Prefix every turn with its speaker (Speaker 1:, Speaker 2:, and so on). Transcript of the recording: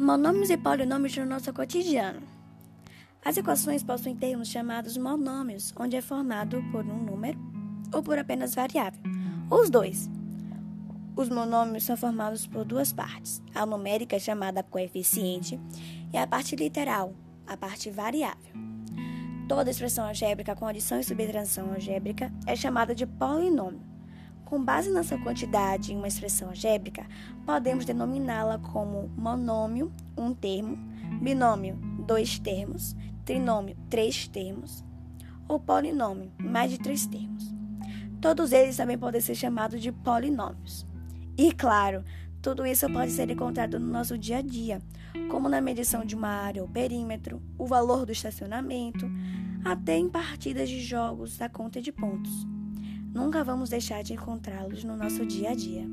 Speaker 1: Monômios e polinômios no nosso cotidiano. As equações possuem termos chamados monômios, onde é formado por um número ou por apenas variável, ou os dois. Os monômios são formados por duas partes: a numérica, chamada coeficiente, e a parte literal, a parte variável. Toda expressão algébrica com adição e subtração algébrica é chamada de polinômio. Com base na sua quantidade em uma expressão algébrica, podemos denominá-la como monômio, um termo, binômio, dois termos, trinômio, três termos, ou polinômio, mais de três termos. Todos eles também podem ser chamados de polinômios. E claro, tudo isso pode ser encontrado no nosso dia a dia, como na medição de uma área ou perímetro, o valor do estacionamento, até em partidas de jogos da conta de pontos nunca vamos deixar de encontrá-los no nosso dia a dia.